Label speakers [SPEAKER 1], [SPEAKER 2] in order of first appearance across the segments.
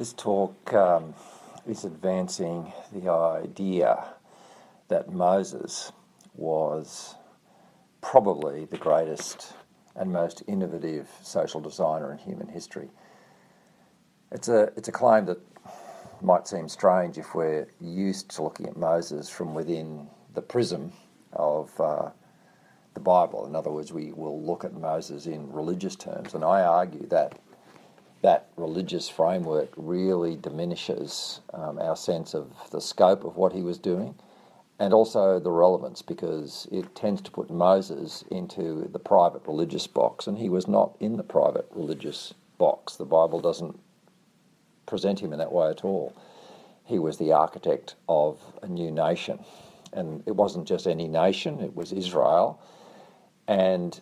[SPEAKER 1] This talk um, is advancing the idea that Moses was probably the greatest and most innovative social designer in human history. It's a, it's a claim that might seem strange if we're used to looking at Moses from within the prism of uh, the Bible. In other words, we will look at Moses in religious terms, and I argue that that religious framework really diminishes um, our sense of the scope of what he was doing and also the relevance because it tends to put Moses into the private religious box, and he was not in the private religious box. The Bible doesn't present him in that way at all. He was the architect of a new nation, and it wasn't just any nation, it was Israel. And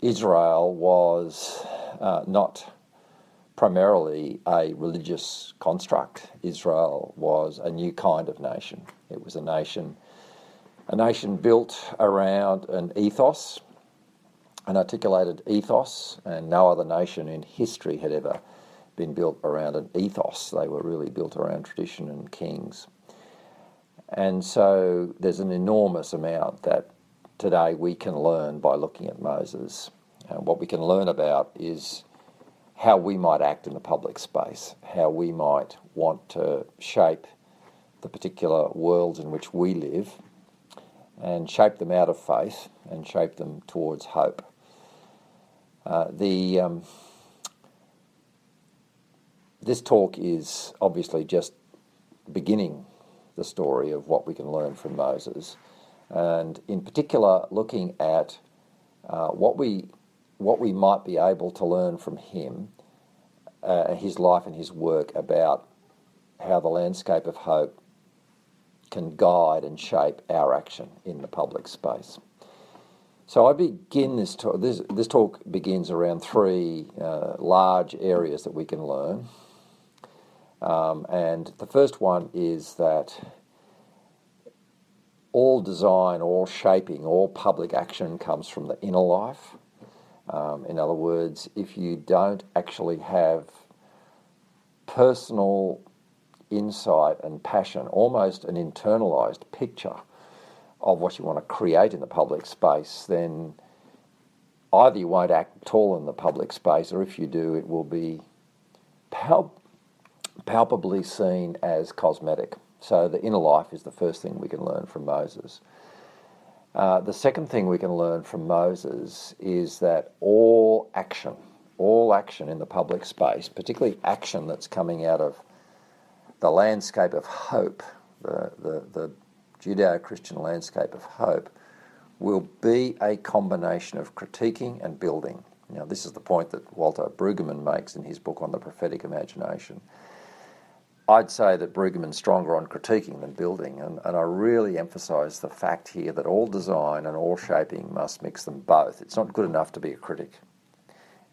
[SPEAKER 1] Israel was uh, not primarily a religious construct. Israel was a new kind of nation. It was a nation, a nation built around an ethos, an articulated ethos, and no other nation in history had ever been built around an ethos. They were really built around tradition and kings. And so there's an enormous amount that today we can learn by looking at Moses. And what we can learn about is how we might act in the public space, how we might want to shape the particular worlds in which we live and shape them out of faith and shape them towards hope. Uh, the um, this talk is obviously just beginning the story of what we can learn from Moses, and in particular, looking at uh, what we what we might be able to learn from him, uh, his life and his work about how the landscape of hope can guide and shape our action in the public space. So I begin this talk. This, this talk begins around three uh, large areas that we can learn, um, and the first one is that all design, all shaping, all public action comes from the inner life. Um, in other words, if you don't actually have personal insight and passion, almost an internalized picture of what you want to create in the public space, then either you won't act at all in the public space, or if you do, it will be pal- palpably seen as cosmetic. So the inner life is the first thing we can learn from Moses. Uh, the second thing we can learn from Moses is that all action, all action in the public space, particularly action that's coming out of the landscape of hope, the, the, the Judeo Christian landscape of hope, will be a combination of critiquing and building. Now, this is the point that Walter Brueggemann makes in his book on the prophetic imagination. I'd say that Brueggemann's stronger on critiquing than building, and, and I really emphasise the fact here that all design and all shaping must mix them both. It's not good enough to be a critic.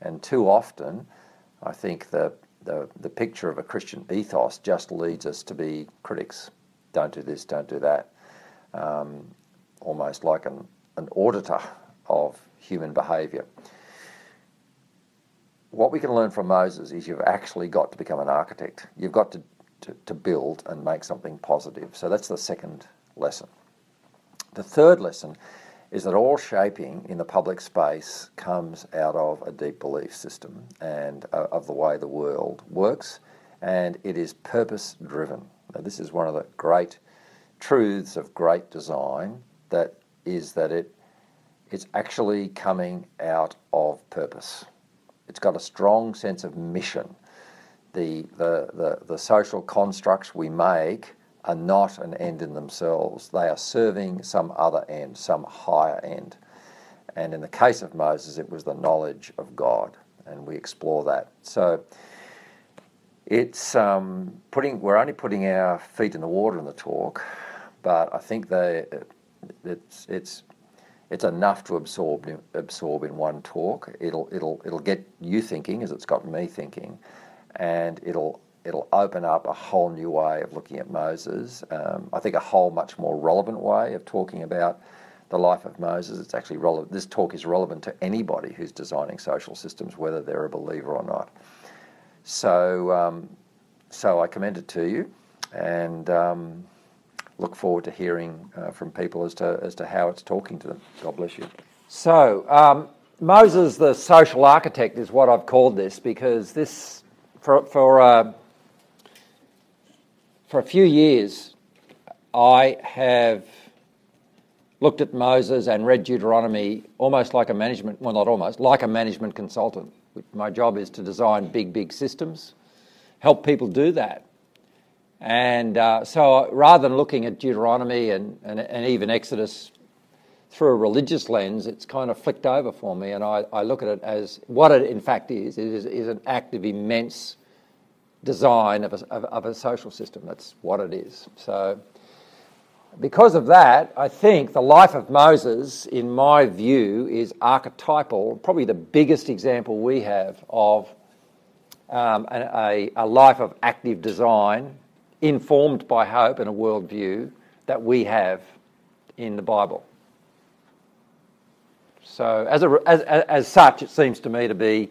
[SPEAKER 1] And too often, I think the, the, the picture of a Christian ethos just leads us to be critics. Don't do this, don't do that. Um, almost like an, an auditor of human behaviour. What we can learn from Moses is you've actually got to become an architect. You've got to to, to build and make something positive. So that's the second lesson. The third lesson is that all shaping in the public space comes out of a deep belief system and uh, of the way the world works, and it is purpose driven. Now, this is one of the great truths of great design that is that it it's actually coming out of purpose. It's got a strong sense of mission the, the, the, the social constructs we make are not an end in themselves. They are serving some other end, some higher end. And in the case of Moses, it was the knowledge of God, and we explore that. So it's um, putting. We're only putting our feet in the water in the talk, but I think they, it's it's it's enough to absorb absorb in one talk. It'll it'll it'll get you thinking, as it's got me thinking and it'll it'll open up a whole new way of looking at Moses. Um, I think a whole much more relevant way of talking about the life of Moses. It's actually relevant. This talk is relevant to anybody who's designing social systems, whether they're a believer or not. So, um, so I commend it to you and um, look forward to hearing uh, from people as to, as to how it's talking to them. God bless you. So, um, Moses, the social architect, is what I've called this because this, for, for, uh, for a few years, I have looked at Moses and read Deuteronomy almost like a management, well, not almost, like a management consultant. My job is to design big, big systems, help people do that. And uh, so rather than looking at Deuteronomy and, and, and, even Exodus through a religious lens, it's kind of flicked over for me. And I, I look at it as what it in fact is, it is, is an act of immense design of a, of, of a social system. That's what it is. So because of that, I think the life of Moses, in my view, is archetypal, probably the biggest example we have of um, a, a, life of active design informed by hope and a worldview that we have in the Bible. So, as, a, as, as such, it seems to me to be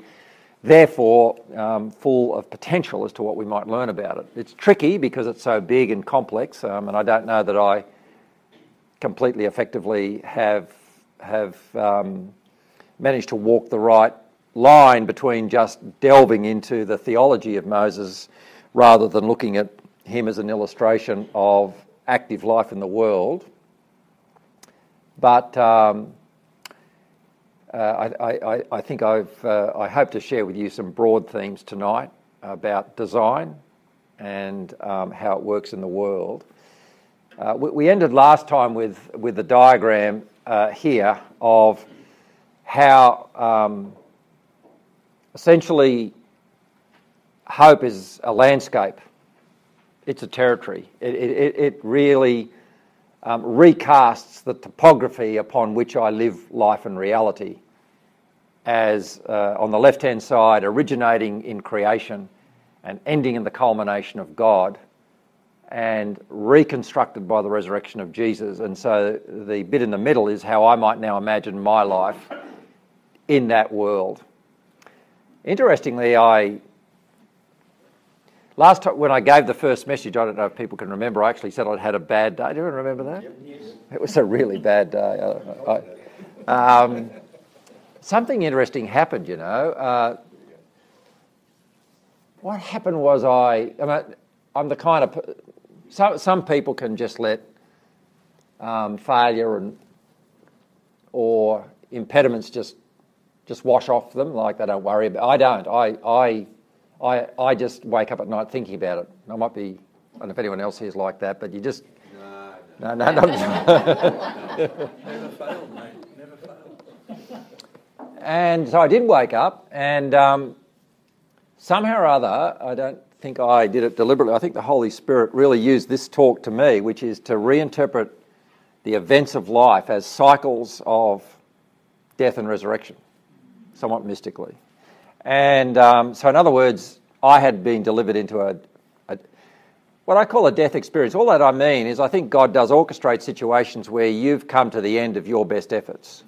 [SPEAKER 1] therefore um, full of potential as to what we might learn about it. It's tricky because it's so big and complex, um, and I don't know that I completely effectively have have um, managed to walk the right line between just delving into the theology of Moses rather than looking at him as an illustration of active life in the world. But um, uh, I, I, I, think I've, uh, I hope to share with you some broad themes tonight about design and um, how it works in the world. Uh, we, we, ended last time with, with the diagram uh, here of how um, essentially hope is a landscape, it's a territory. It, it, it really um, recasts the topography upon which I live life and reality as uh, on the left hand side, originating in creation and ending in the culmination of God and reconstructed by the resurrection of Jesus. And so the bit in the middle is how I might now imagine my life in that world. Interestingly, I last time when I gave the first message, I don't know if people can remember. I actually said I'd had a bad day. Do you remember that? Yes. It was a really bad day. I, I, um, something interesting happened, you know. Uh, what happened was I, I mean, I'm the kind of, some, some people can just let um, failure and, or impediments just, just wash off them, like they don't worry about I don't. I, I, I, I just wake up at night thinking about it. I might be, I don't know if anyone else here is like that, but you just, no, no, no. no, no. Never failed, mate. Never failed. And so I did wake up, and um, somehow or other, I don't think I did it deliberately. I think the Holy Spirit really used this talk to me, which is to reinterpret the events of life as cycles of death and resurrection, somewhat mystically. And um, so, in other words, I had been delivered into a, a, what I call a death experience. All that I mean is, I think God does orchestrate situations where you've come to the end of your best efforts.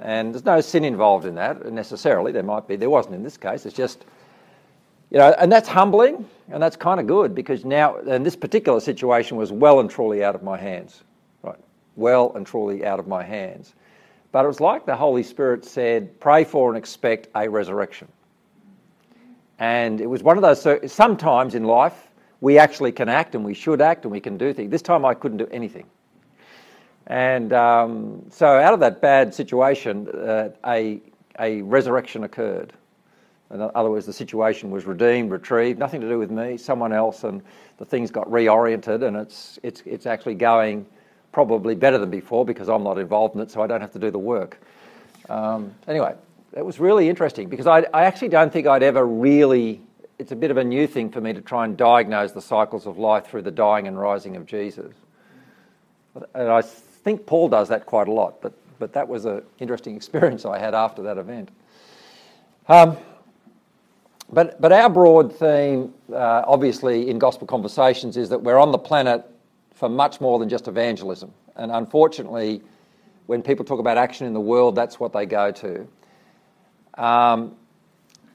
[SPEAKER 1] And there's no sin involved in that necessarily. There might be. There wasn't in this case. It's just, you know, and that's humbling and that's kind of good because now, and this particular situation was well and truly out of my hands. Right? Well and truly out of my hands. But it was like the Holy Spirit said, pray for and expect a resurrection. And it was one of those, sometimes in life, we actually can act and we should act and we can do things. This time I couldn't do anything. And um, so, out of that bad situation, uh, a, a resurrection occurred. In other words, the situation was redeemed, retrieved, nothing to do with me, someone else, and the things got reoriented, and it's, it's, it's actually going probably better than before because I'm not involved in it, so I don't have to do the work. Um, anyway, it was really interesting because I, I actually don't think I'd ever really, it's a bit of a new thing for me to try and diagnose the cycles of life through the dying and rising of Jesus. And I think Paul does that quite a lot, but, but that was an interesting experience I had after that event. Um, but, but our broad theme, uh, obviously, in gospel conversations is that we're on the planet for much more than just evangelism. And unfortunately, when people talk about action in the world, that's what they go to. Um,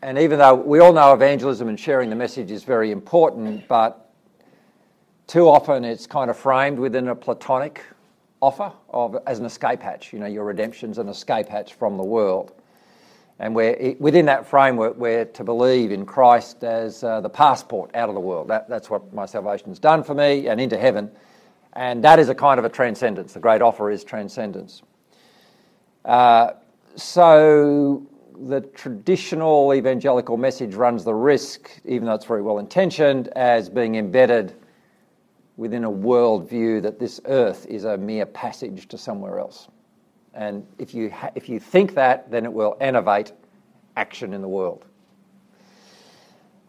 [SPEAKER 1] and even though we all know evangelism and sharing the message is very important, but too often it's kind of framed within a platonic offer of as an escape hatch. You know, your redemption's an escape hatch from the world. And we're, within that framework, we're to believe in Christ as uh, the passport out of the world. That, that's what my salvation's done for me and into heaven. And that is a kind of a transcendence. The great offer is transcendence. Uh, so the traditional evangelical message runs the risk, even though it's very well intentioned, as being embedded within a worldview that this earth is a mere passage to somewhere else. And if you, ha- if you think that, then it will innovate action in the world.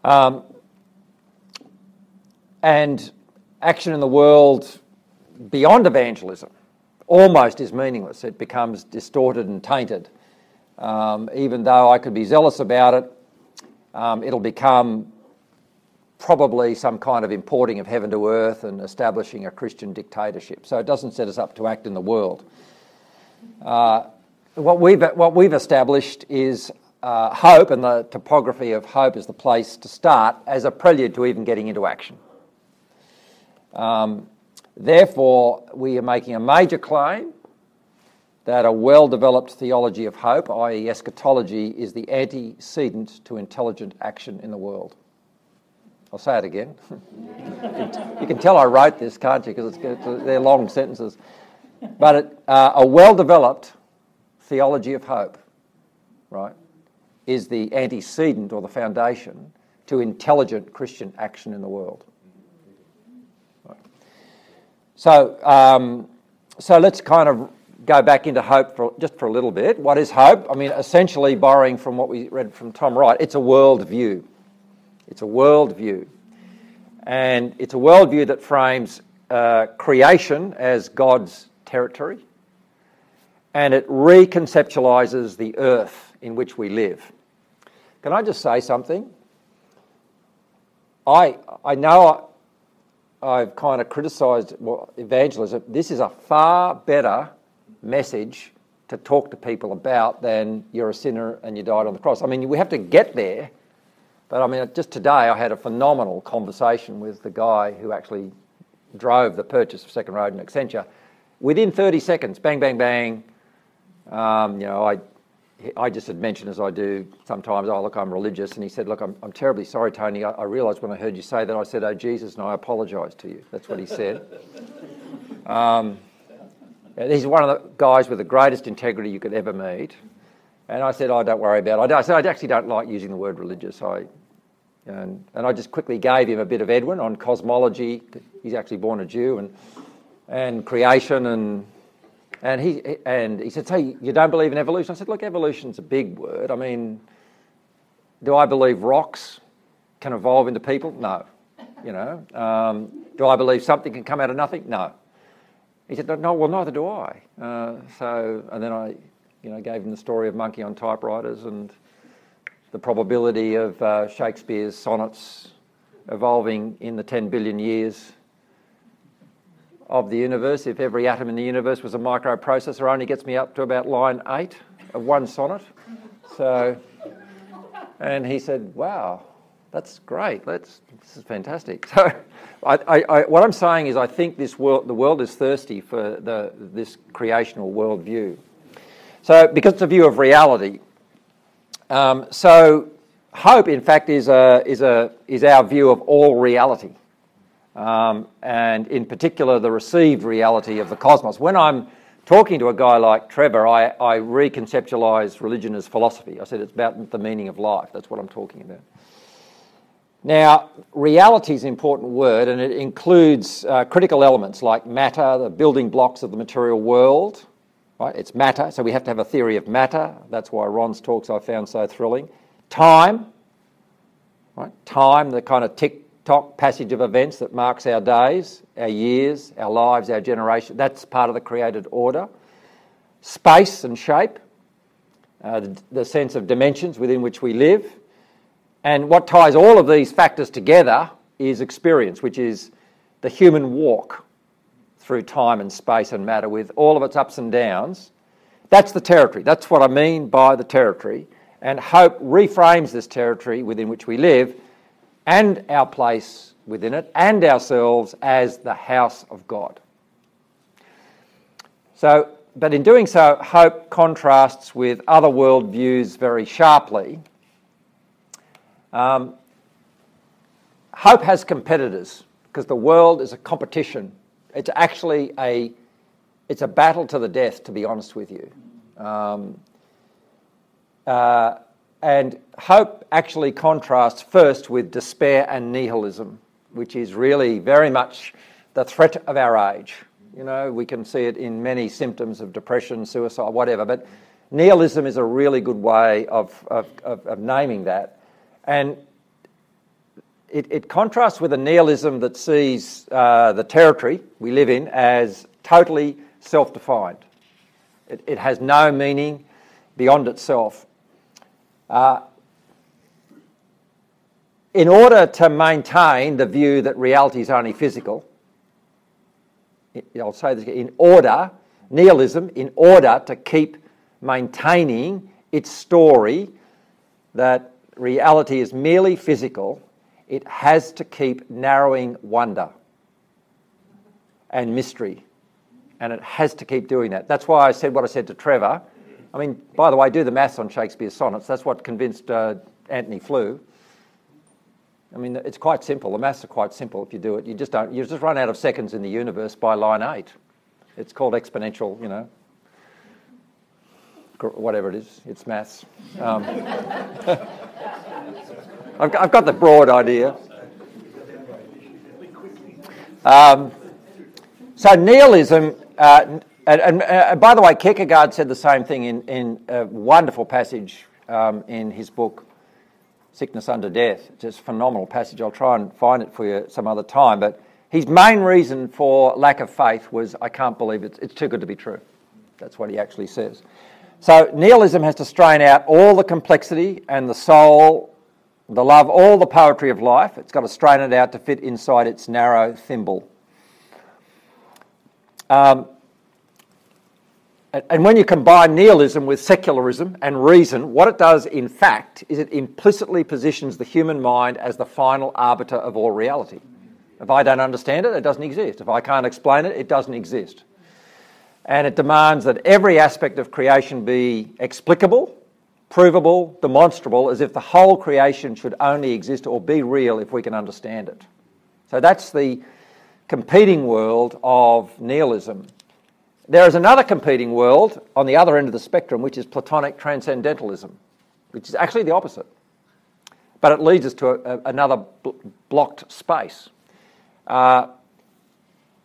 [SPEAKER 1] Um, and action in the world beyond evangelism almost is meaningless. It becomes distorted and tainted. Um, even though I could be zealous about it, um, it'll become probably some kind of importing of heaven to earth and establishing a Christian dictatorship. So it doesn't set us up to act in the world. Uh, what, we've, what we've established is uh, hope, and the topography of hope is the place to start as a prelude to even getting into action. Um, therefore, we are making a major claim that a well developed theology of hope, i.e., eschatology, is the antecedent to intelligent action in the world. I'll say it again. you can tell I wrote this, can't you? Because they're long sentences. But it, uh, a well developed theology of hope, right, is the antecedent or the foundation to intelligent Christian action in the world. Right. So, um, so let's kind of go back into hope for just for a little bit. What is hope? I mean, essentially, borrowing from what we read from Tom Wright, it's a world view. It's a world view. And it's a world view that frames uh, creation as God's territory and it reconceptualizes the earth in which we live. Can I just say something? I, I know I've kind of criticised well, evangelism. This is a far better message to talk to people about than you're a sinner and you died on the cross. I mean, we have to get there, but I mean, just today I had a phenomenal conversation with the guy who actually drove the purchase of Second Road and Accenture. Within 30 seconds, bang, bang, bang. Um, you know, I, I just had mentioned, as I do sometimes, oh, look, I'm religious. And he said, look, I'm, I'm terribly sorry, Tony. I, I realised when I heard you say that, I said, oh, Jesus, and I apologise to you. That's what he said. Um, he's one of the guys with the greatest integrity you could ever meet. And I said, oh, don't worry about it. I said, I actually don't like using the word religious. I, and, and I just quickly gave him a bit of Edwin on cosmology. He's actually born a Jew and, and creation. And, and, he, and he said, so you don't believe in evolution? I said, look, evolution's a big word. I mean, do I believe rocks can evolve into people? No. You know, um, do I believe something can come out of nothing? No. He said, no, well, neither do I. Uh, so, and then I, you know, gave him the story of Monkey on Typewriters and the probability of uh, Shakespeare's sonnets evolving in the 10 billion years of the universe. If every atom in the universe was a microprocessor, only gets me up to about line eight of one sonnet. So, and he said, wow, that's great. Let's, this is fantastic. So, I, I, I, what I'm saying is, I think this world, the world is thirsty for the, this creational worldview. So, because it's a view of reality. Um, so, hope, in fact, is, a, is, a, is our view of all reality. Um, and in particular, the received reality of the cosmos. When I'm talking to a guy like Trevor, I, I reconceptualize religion as philosophy. I said it's about the meaning of life. That's what I'm talking about. Now, reality is an important word, and it includes uh, critical elements like matter, the building blocks of the material world, Right? It's matter, so we have to have a theory of matter. That's why Ron's talks I found so thrilling. Time, right? Time, the kind of tick tock passage of events that marks our days, our years, our lives, our generation. That's part of the created order. Space and shape, uh, the, the sense of dimensions within which we live. And what ties all of these factors together is experience, which is the human walk through time and space and matter with all of its ups and downs. That's the territory. That's what I mean by the territory. And hope reframes this territory within which we live and our place within it and ourselves as the house of God. So, but in doing so, hope contrasts with other worldviews very sharply. Um, hope has competitors because the world is a competition. It's actually a, it's a battle to the death, to be honest with you. Um, uh, and hope actually contrasts first with despair and nihilism, which is really very much the threat of our age. You know, we can see it in many symptoms of depression, suicide, whatever. But nihilism is a really good way of, of, of, of naming that. And it, it, contrasts with a nihilism that sees uh, the territory we live in as totally self defined. It, it, has no meaning beyond itself. Uh, in order to maintain the view that reality is only physical, I'll say this in order, nihilism, in order to keep maintaining its story that reality is merely physical, it has to keep narrowing wonder and mystery. And it has to keep doing that. That's why I said what I said to Trevor. I mean, by the way, do the maths on Shakespeare's sonnets. That's what convinced uh, Antony Flew. I mean, it's quite simple. The maths are quite simple if you do it. You just don't. You just run out of seconds in the universe by line eight. It's called exponential. You know, whatever it is. It's maths. Um, I've, I've, got the broad idea. Um, so nihilism. Uh, and, and uh, by the way, Kierkegaard said the same thing in, in a wonderful passage um, in his book Sickness Unto Death. Just a phenomenal passage. I'll try and find it for you some other time. But his main reason for lack of faith was, I can't believe it, it's too good to be true. That's what he actually says. So nihilism has to strain out all the complexity and the soul, the love, all the poetry of life. It's got to strain it out to fit inside its narrow thimble. Um, and when you combine nihilism with secularism and reason, what it does, in fact, is it implicitly positions the human mind as the final arbiter of all reality. If I don't understand it, it doesn't exist. If I can't explain it, it doesn't exist. And it demands that every aspect of creation be explicable, provable, demonstrable, as if the whole creation should only exist or be real if we can understand it. So that's the competing world of nihilism. There is another competing world on the other end of the spectrum, which is Platonic transcendentalism, which is actually the opposite. But it leads us to a, a, another bl- blocked space. Uh,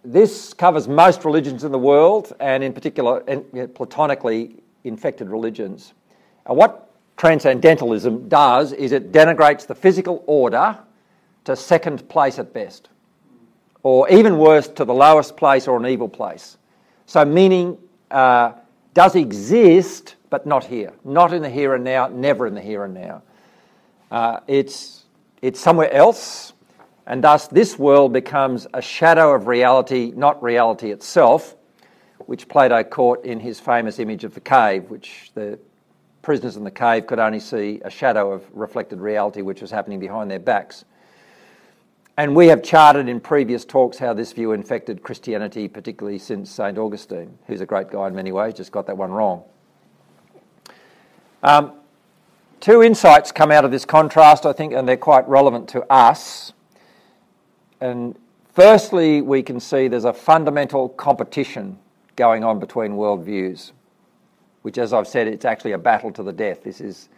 [SPEAKER 1] this covers most religions in the world, and in particular, you know, platonically infected religions. What transcendentalism does is it denigrates the physical order to second place at best, or even worse, to the lowest place or an evil place. So, meaning uh, does exist, but not here. Not in the here and now, never in the here and now. Uh, it's, it's somewhere else, and thus this world becomes a shadow of reality, not reality itself, which Plato caught in his famous image of the cave, which the prisoners in the cave could only see a shadow of reflected reality which was happening behind their backs. And we have charted in previous talks how this view infected Christianity, particularly since St. Augustine, who's a great guy in many ways, just got that one wrong. Um, two insights come out of this contrast, I think, and they're quite relevant to us. And firstly, we can see there's a fundamental competition going on between worldviews, which, as I've said, it's actually a battle to the death. This is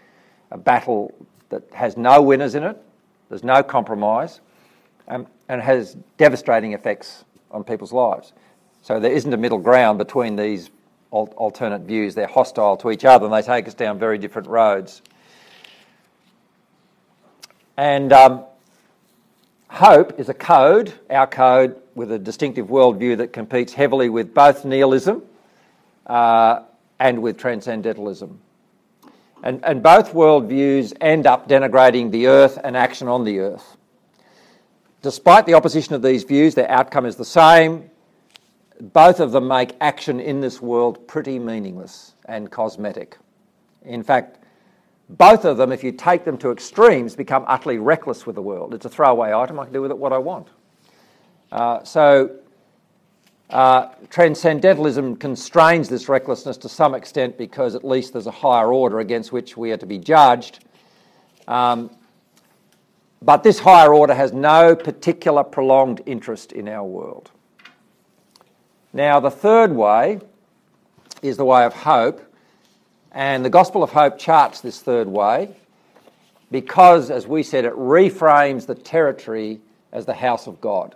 [SPEAKER 1] a battle that has no winners in it, there's no compromise um, and has devastating effects on people's lives. So there isn't a middle ground between these al- alternate views. They're hostile to each other and they take us down very different roads. And um, hope is a code, our code, with a distinctive worldview that competes heavily with both nihilism uh, and with transcendentalism. And, and both worldviews end up denigrating the earth and action on the earth. Despite the opposition of these views, their outcome is the same. Both of them make action in this world pretty meaningless and cosmetic. In fact, Both of them, if you take them to extremes, become utterly reckless with the world. It's a throwaway item. I can do with it what I want. Uh, so, uh, transcendentalism constrains this recklessness to some extent because at least there's a higher order against which we are to be judged. Um, but this higher order has no particular prolonged interest in our world. Now, the third way is the way of hope, and the Gospel of Hope charts this third way because, as we said, it reframes the territory as the house of God.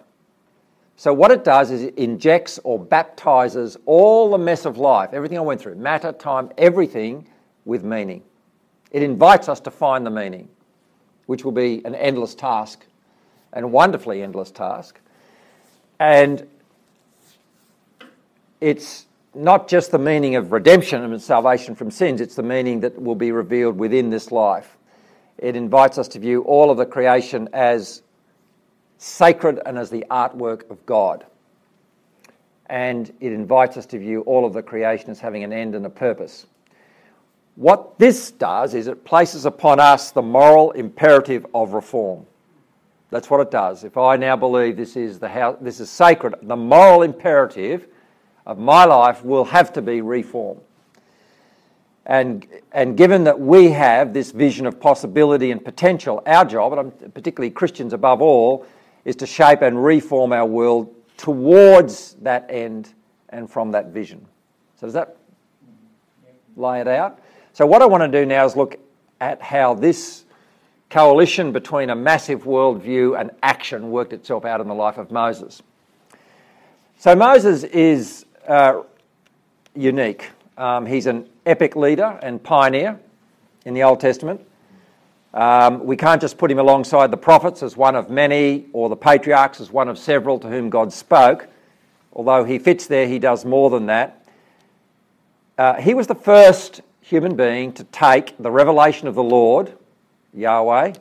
[SPEAKER 1] So, what it does is it injects or baptizes all the mess of life, everything I went through matter, time, everything with meaning. It invites us to find the meaning, which will be an endless task, and a wonderfully endless task. And it's not just the meaning of redemption and salvation from sins, it's the meaning that will be revealed within this life. It invites us to view all of the creation as sacred and as the artwork of God. And it invites us to view all of the creation as having an end and a purpose. What this does is it places upon us the moral imperative of reform. That's what it does. If I now believe this is the house, this is sacred, the moral imperative of my life will have to be reformed. And, and given that we have this vision of possibility and potential, our job, and particularly Christians above all, is to shape and reform our world towards that end and from that vision. So, does that lay it out? So, what I want to do now is look at how this coalition between a massive worldview and action worked itself out in the life of Moses. So, Moses is uh, unique. Um, he's an epic leader and pioneer in the Old Testament. Um, we can't just put him alongside the prophets as one of many or the patriarchs as one of several to whom God spoke. Although he fits there, he does more than that. Uh, he was the first human being to take the revelation of the Lord, Yahweh,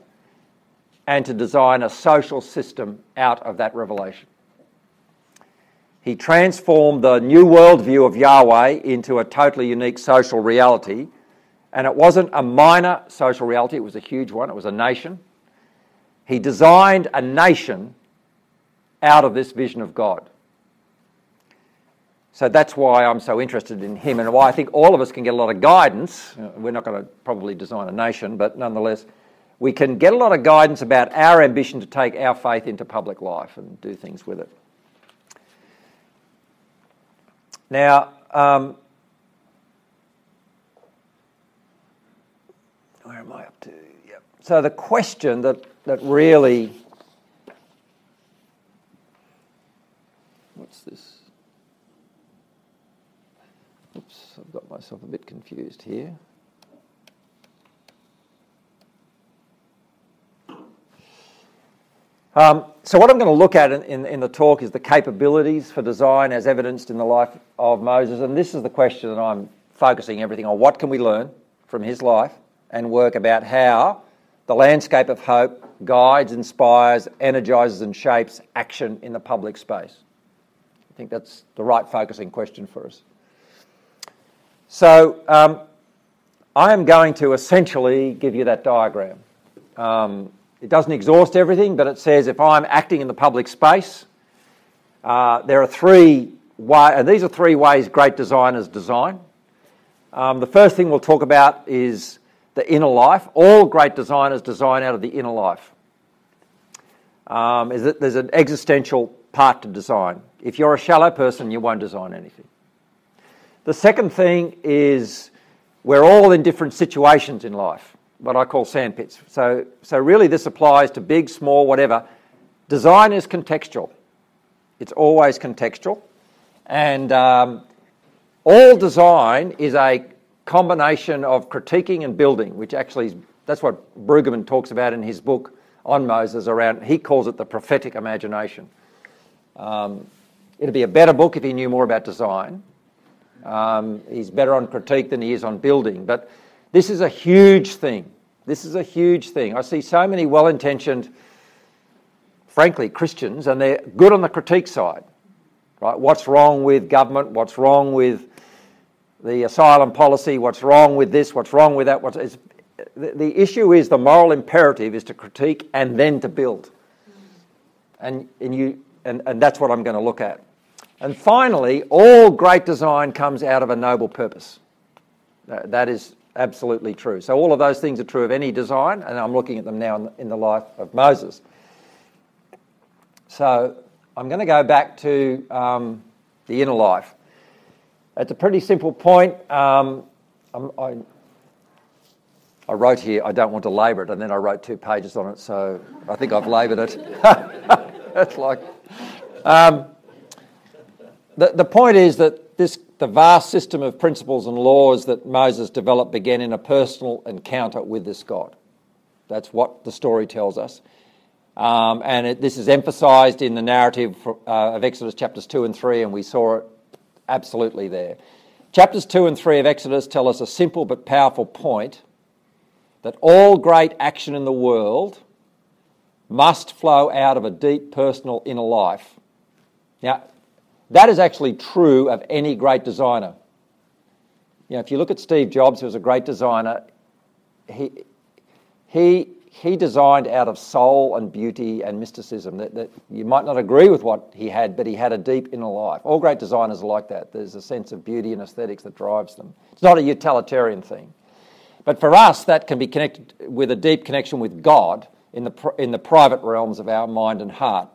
[SPEAKER 1] and to design a social system out of that revelation. He transformed the new worldview of Yahweh into a totally unique social reality. And it wasn't a minor social reality, it was a huge one, it was a nation. He designed a nation out of this vision of God. So that's why I'm so interested in him and why I think all of us can get a lot of guidance. We're not going to probably design a nation, but nonetheless, we can get a lot of guidance about our ambition to take our faith into public life and do things with it. Now, um, where am I up to? Yep. So the question that, that really what's this? Oops, I've got myself a bit confused here. Um, so, what I'm going to look at in, in, in, the talk is the capabilities for design as evidenced in the life of Moses. And this is the question that I'm focusing everything on. What can we learn from his life and work about how the landscape of hope guides, inspires, energises, and shapes action in the public space? I think that's the right focusing question for us. So, um, I am going to essentially give you that diagram. Um, it doesn't exhaust everything, but it says if I'm acting in the public space, uh, there are three ways, and these are three ways great designers design. Um, the first thing we'll talk about is the inner life. All great designers design out of the inner life. Um, is that there's an existential part to design. If you're a shallow person, you won't design anything. The second thing is we're all in different situations in life what I call sandpits. So, so really, this applies to big, small, whatever. Design is contextual. It's always contextual, and um, all design is a combination of critiquing and building, which actually is, that's what Brueggemann talks about in his book on Moses. Around he calls it the prophetic imagination. Um, it'd be a better book if he knew more about design. Um, he's better on critique than he is on building, but this is a huge thing. This is a huge thing. I see so many well intentioned, frankly, Christians, and they're good on the critique side. Right? What's wrong with government? What's wrong with the asylum policy? What's wrong with this? What's wrong with that? What's, the, the issue is the moral imperative is to critique and then to build. And, and, you, and, and that's what I'm going to look at. And finally, all great design comes out of a noble purpose. That is absolutely true. So, all of those things are true of any design, and I'm looking at them now in the, life of Moses. So, I'm going to go back to um, the inner life. It's a pretty simple point. Um, I, I wrote here, I don't want to labour it, and then I wrote two pages on it, so I think I've laboured it. That's like. Um, the, the point is that this, the vast system of principles and laws that Moses developed began in a personal encounter with this God. That's what the story tells us. Um, and it, this is emphasised in the narrative uh, of Exodus chapters 2 and 3, and we saw it absolutely there. Chapters 2 and 3 of Exodus tell us a simple but powerful point that all great action in the world must flow out of a deep personal inner life. Now, that is actually true of any great designer. You know, if you look at Steve Jobs, who was a great designer, he, he, he designed out of soul and beauty and mysticism. That, that you might not agree with what he had, but he had a deep inner life. All great designers are like that. There's a sense of beauty and aesthetics that drives them. It's not a utilitarian thing. But for us, that can be connected with a deep connection with God in the, in the private realms of our mind and heart.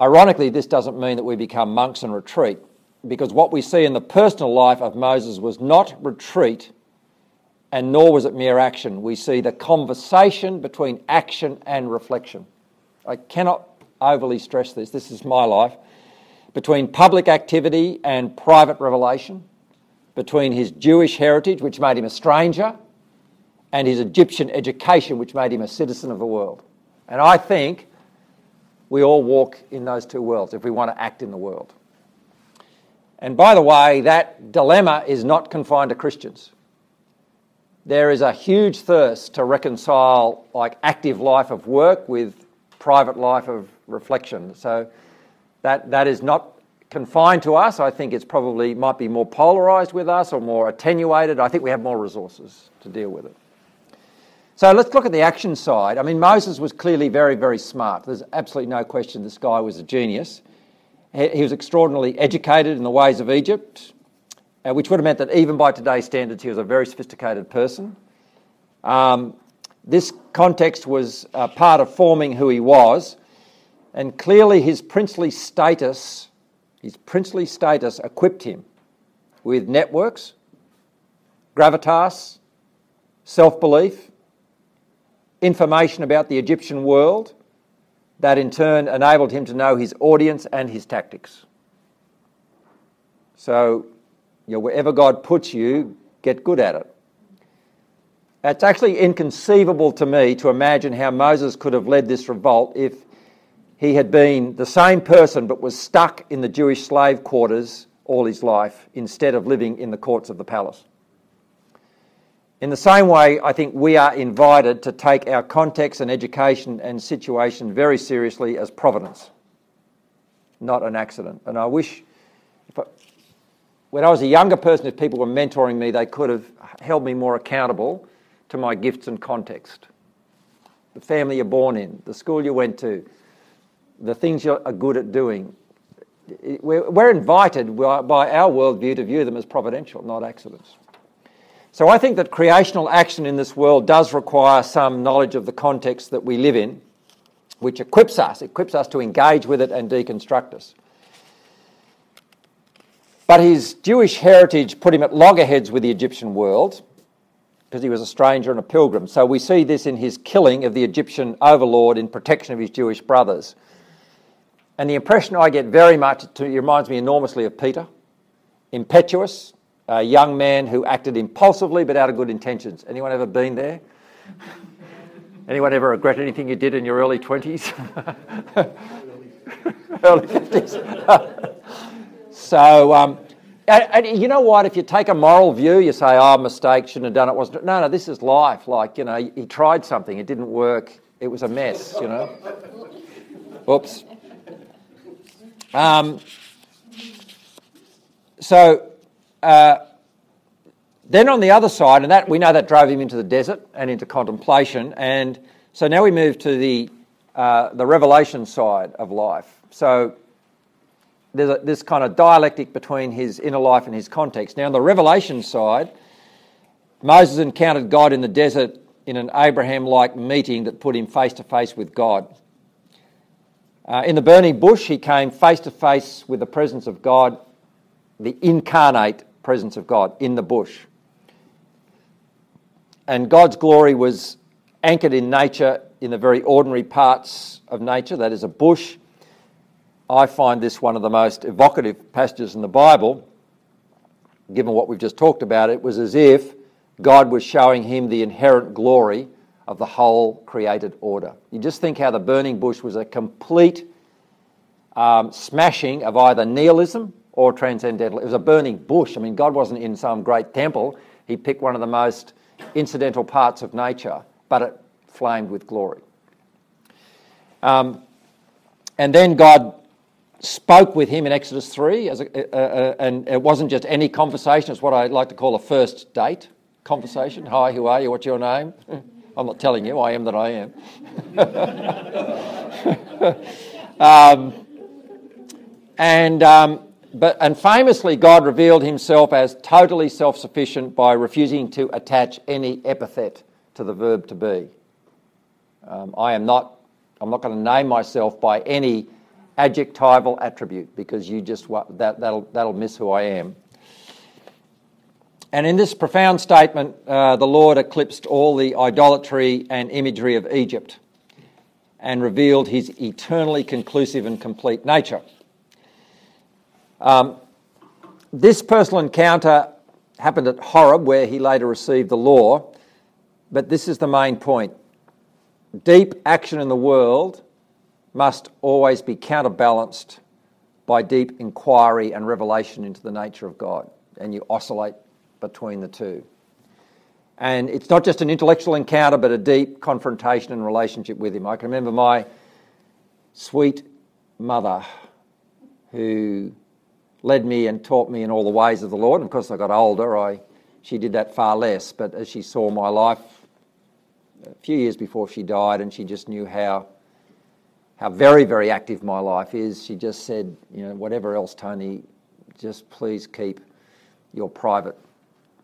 [SPEAKER 1] Ironically, this doesn't mean that we become monks and retreat, because what we see in the personal life of Moses was not retreat and nor was it mere action. We see the conversation between action and reflection. I cannot overly stress this, this is my life. Between public activity and private revelation, between his Jewish heritage, which made him a stranger, and his Egyptian education, which made him a citizen of the world. And I think we all walk in those two worlds if we want to act in the world. And by the way, that dilemma is not confined to Christians. There is a huge thirst to reconcile like active life of work with private life of reflection. So that, that is not confined to us. I think it's probably might be more polarized with us or more attenuated. I think we have more resources to deal with it. So let's look at the action side. I mean, Moses was clearly very, very smart. There's absolutely no question this guy was a genius. He was extraordinarily educated in the ways of Egypt, uh, which would have meant that even by today's standards, he was a very sophisticated person. Um, this context was uh, part of forming who he was, and clearly his princely status, his princely status equipped him with networks, gravitas, self belief, information about the Egyptian world that in turn enabled him to know his audience and his tactics. So, know, wherever God puts you, get good at it. It's actually inconceivable to me to imagine how Moses could have led this revolt if he had been the same person but was stuck in the Jewish slave quarters all his life instead of living in the courts of the palace. In the same way, I think we are invited to take our context and education and situation very seriously as providence, not an accident. And I wish, when I was a younger person, if people were mentoring me, they could have held me more accountable to my gifts and context. The family you're born in, the school you went to, the things you are good at doing. We're invited by our worldview to view them as providential, not accidents. So I think that creational action in this world does require some knowledge of the context that we live in, which equips us, equips us to engage with it and deconstruct us. But his Jewish heritage put him at loggerheads with the Egyptian world because he was a stranger and a pilgrim. So we see this in his killing of the Egyptian overlord in protection of his Jewish brothers. And the impression I get very much, it reminds me enormously of Peter impetuous, a young man who acted impulsively but out of good intentions. Anyone ever been there? Anyone ever regret anything you did in your early 20s? early 50s. so, um, and, and, you know what? If you take a moral view, you say, oh, mistake, shouldn't have done it. Wasn't No, no, this is life. Like, you know, he tried something, it didn't work, it was a mess, you know. Oops. Um, so, uh, then on the other side, and that we know that drove him into the desert and into contemplation. And so now we move to the uh, the revelation side of life. So there's a, this kind of dialectic between his inner life and his context. Now, on the revelation side, Moses encountered God in the desert in an Abraham like meeting that put him face to face with God. Uh, in the burning bush, he came face to face with the presence of God, the incarnate presence of God in the bush. And God's glory was anchored in nature, in the very ordinary parts of nature, that is, a bush. I find this one of the most evocative passages in the Bible, given what we've just talked about. It was as if God was showing him the inherent glory of the whole created order. You just think how the burning bush was a complete um, smashing of either nihilism or transcendental. It was a burning bush. I mean, God wasn't in some great temple. He picked one of the most incidental parts of nature, but it flamed with glory. Um, and then God spoke with him in Exodus 3, a, and it wasn't just any conversation, it's what I like to call a first date conversation. Hi, who are you? What's your name? I'm not telling you, I am that I am. um, and, um, but, and famously, God revealed himself as totally self sufficient by refusing to attach any epithet to the verb to be. Um, I am not, I'm not going to name myself by any adjectival attribute because you just, that, that'll, that'll miss who I am. And in this profound statement, uh, the Lord eclipsed all the idolatry and imagery of Egypt and revealed his eternally conclusive and complete nature. Um, this personal encounter happened at Horeb, where he later received the law, but this is the main point. Deep action in the world must always be counterbalanced by deep inquiry and revelation into the nature of God, and you oscillate between the two. And it's not just an intellectual encounter, but a deep confrontation and relationship with Him. I can remember my sweet mother who led me and taught me in all the ways of the Lord. And of course, I got older, I, she did that far less. But as she saw my life a few years before she died, and she just knew how, how very, very active my life is, she just said, you know, whatever else, Tony, just please keep your private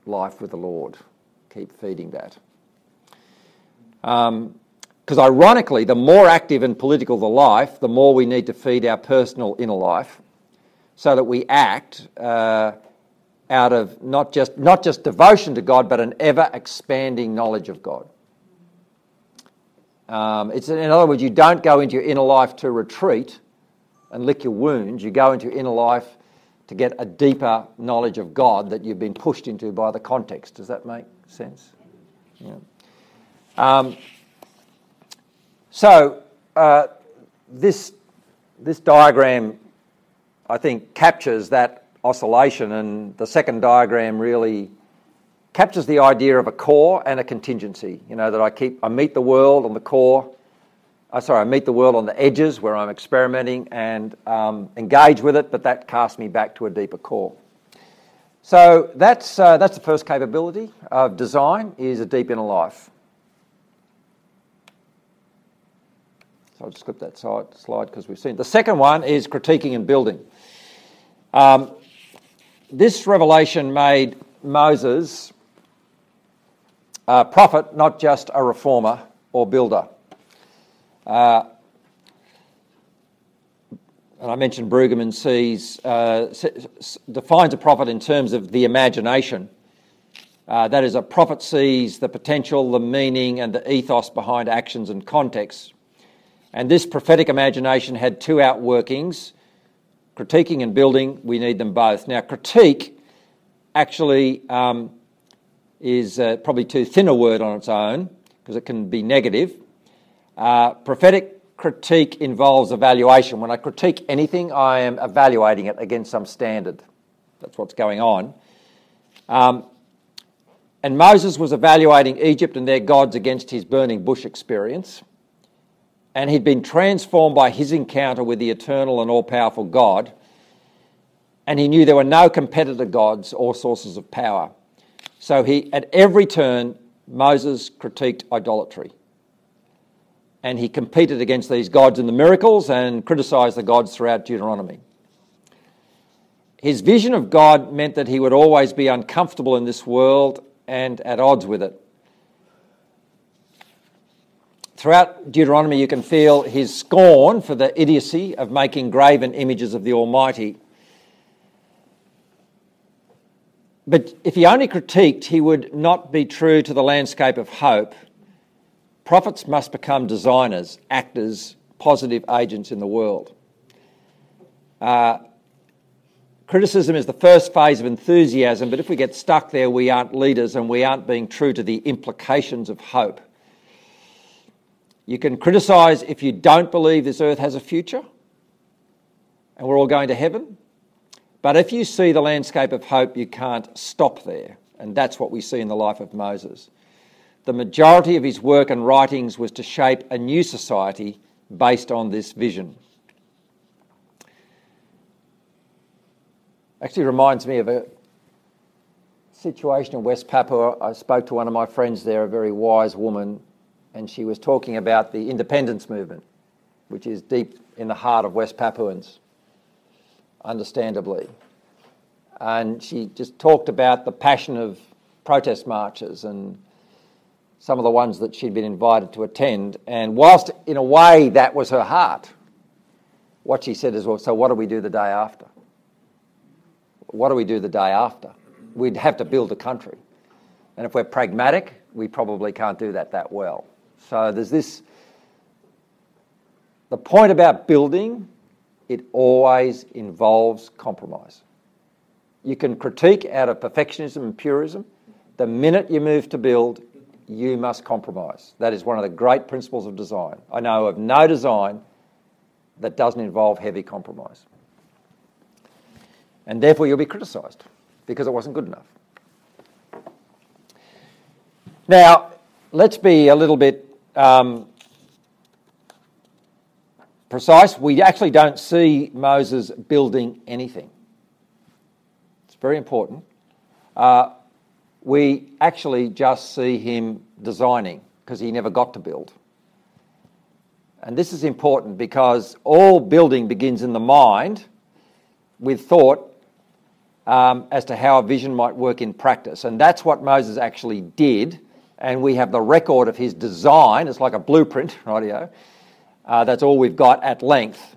[SPEAKER 1] life with the Lord. Keep feeding that. Because um, ironically, the more active and political the life, the more we need to feed our personal inner life so that we act uh, out of not just, not just devotion to God, but an ever expanding knowledge of God. Um, it's, in other words, you don't go into your inner life to retreat and lick your wounds. You go into your inner life to get a deeper knowledge of God that you've been pushed into by the context. Does that make sense? Yeah. Um, so uh, this this diagram, I think, captures that oscillation, and the second diagram really captures the idea of a core and a contingency. You know that I keep I meet the world on the core, uh, sorry, I meet the world on the edges where I'm experimenting and um, engage with it, but that casts me back to a deeper core. So that's, uh, that's the first capability of design is a deep inner life. So I'll just skip that slide because we've seen. it. The second one is critiquing and building. Um, this revelation made Moses a prophet, not just a reformer or builder. Uh, and I mentioned Brueggemann sees, uh, defines a prophet in terms of the imagination. Uh, that is, a prophet sees the potential, the meaning, and the ethos behind actions and contexts. And this prophetic imagination had two outworkings critiquing and building. We need them both. Now, critique actually um, is uh, probably too thin a word on its own because it can be negative. Uh, prophetic critique involves evaluation. When I critique anything, I am evaluating it against some standard. That's what's going on. Um, and Moses was evaluating Egypt and their gods against his burning bush experience. And he'd been transformed by his encounter with the eternal and all powerful God. And he knew there were no competitor gods or sources of power. So he, at every turn, Moses critiqued idolatry. And he competed against these gods in the miracles and criticised the gods throughout Deuteronomy. His vision of God meant that he would always be uncomfortable in this world and at odds with it. Throughout Deuteronomy, you can feel his scorn for the idiocy of making graven images of the Almighty. But if he only critiqued, he would not be true to the landscape of hope. Prophets must become designers, actors, positive agents in the world. Uh, criticism is the first phase of enthusiasm, but if we get stuck there, we aren't leaders and we aren't being true to the implications of hope. You can criticise if you don't believe this earth has a future and we're all going to heaven. But if you see the landscape of hope, you can't stop there. And that's what we see in the life of Moses. The majority of his work and writings was to shape a new society based on this vision. Actually, reminds me of a situation in West Papua. I spoke to one of my friends there, a very wise woman and she was talking about the independence movement, which is deep in the heart of West Papuans, understandably. And she just talked about the passion of protest marches and some of the ones that she'd been invited to attend. And whilst in a way that was her heart, what she said is, well, so what do we do the day after? What do we do the day after? We'd have to build a country. And if we're pragmatic, we probably can't do that that well. So there's this. The point about building, it always involves compromise. You can critique out of perfectionism and purism. The minute you move to build, you must compromise. That is one of the great principles of design. I know of no design that doesn't involve heavy compromise. And therefore, you'll be criticised because it wasn't good enough. Now, let's be a little bit um, precise. We actually don't see Moses building anything. It's very important. Uh, we actually just see him designing because he never got to build. And this is important because all building begins in the mind with thought um, as to how a vision might work in practice. And that's what Moses actually did and we have the record of his design. It's like a blueprint, radio. Uh, that's all we've got at length.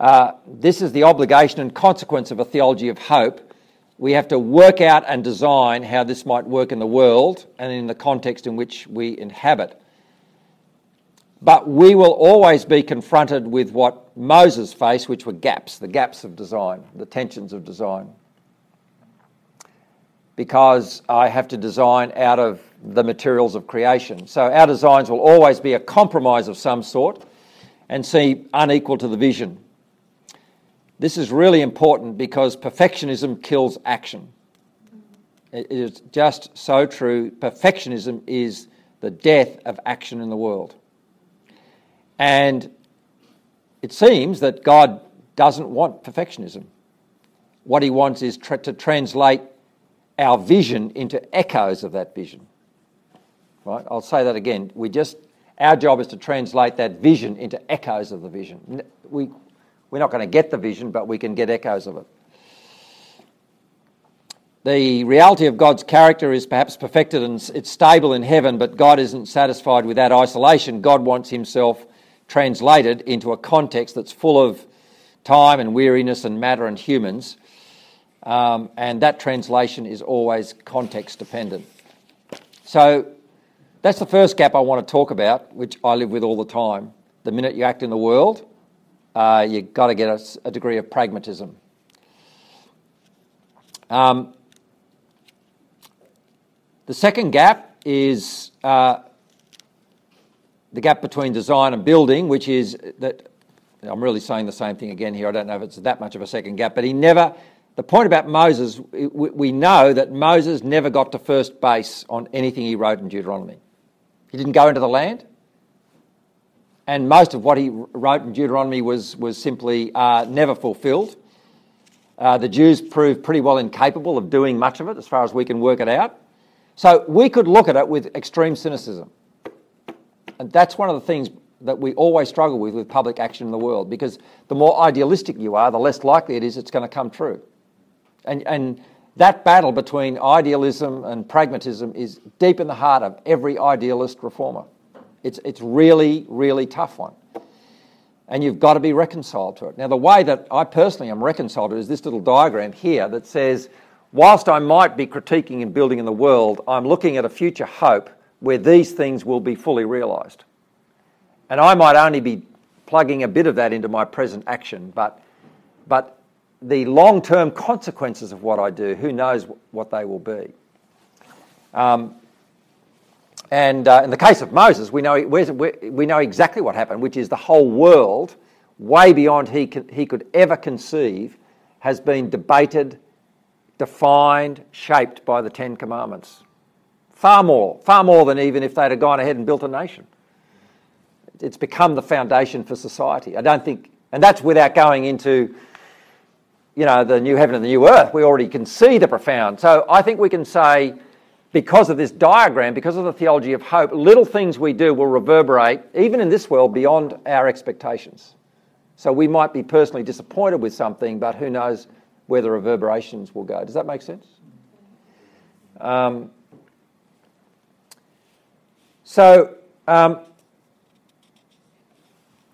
[SPEAKER 1] Uh, this is the obligation and consequence of a theology of hope. We have to work out and design how this might work in the world and in the context in which we inhabit. But we will always be confronted with what Moses faced, which were gaps, the gaps of design, the tensions of design because I have to design out of the materials of creation. So our designs will always be a compromise of some sort and seem unequal to the vision. This is really important because perfectionism kills action. It is just so true. Perfectionism is the death of action in the world. And it seems that God doesn't want perfectionism. What he wants is tra- to translate our vision into echoes of that vision. Right? I'll say that again. We just our job is to translate that vision into echoes of the vision. We, we're not going to get the vision, but we can get echoes of it. The reality of God's character is perhaps perfected and it's stable in heaven, but God isn't satisfied with that isolation. God wants Himself translated into a context that's full of time and weariness and matter and humans um, and that translation is always context dependent. So that's the first gap I want to talk about, which I live with all the time. The minute you act in the world, uh, you've got to get a, a degree of pragmatism. Um, the second gap is uh, the gap between design and building, which is that I'm really saying the same thing again here. I don't know if it's that much of a second gap, but he never the point about Moses, we know that Moses never got to first base on anything he wrote in Deuteronomy. He didn't go into the land, and most of what he wrote in Deuteronomy was, was simply uh, never fulfilled. Uh, the Jews proved pretty well incapable of doing much of it, as far as we can work it out. So we could look at it with extreme cynicism. And that's one of the things that we always struggle with with public action in the world, because the more idealistic you are, the less likely it is it's going to come true. And, and that battle between idealism and pragmatism is deep in the heart of every idealist reformer. It's, it's really, really tough one. And you've got to be reconciled to it. Now, the way that I personally am reconciled to it is this little diagram here that says, whilst I might be critiquing and building in the world, I'm looking at a future hope where these things will be fully realised. And I might only be plugging a bit of that into my present action, but, but the long term consequences of what I do, who knows what they will be. Um, and uh, in the case of Moses, we know, we know exactly what happened, which is the whole world, way beyond he, he could ever conceive, has been debated, defined, shaped by the Ten Commandments. Far more, far more than even if they'd have gone ahead and built a nation. It's become the foundation for society. I don't think, and that's without going into you know, the new heaven and the new earth. We already can see the profound. So I think we can say, because of this diagram, because of the theology of hope, little things we do will reverberate, even in this world, beyond our expectations. So we might be personally disappointed with something, but who knows where the reverberations will go. Does that make sense? Um, so, um,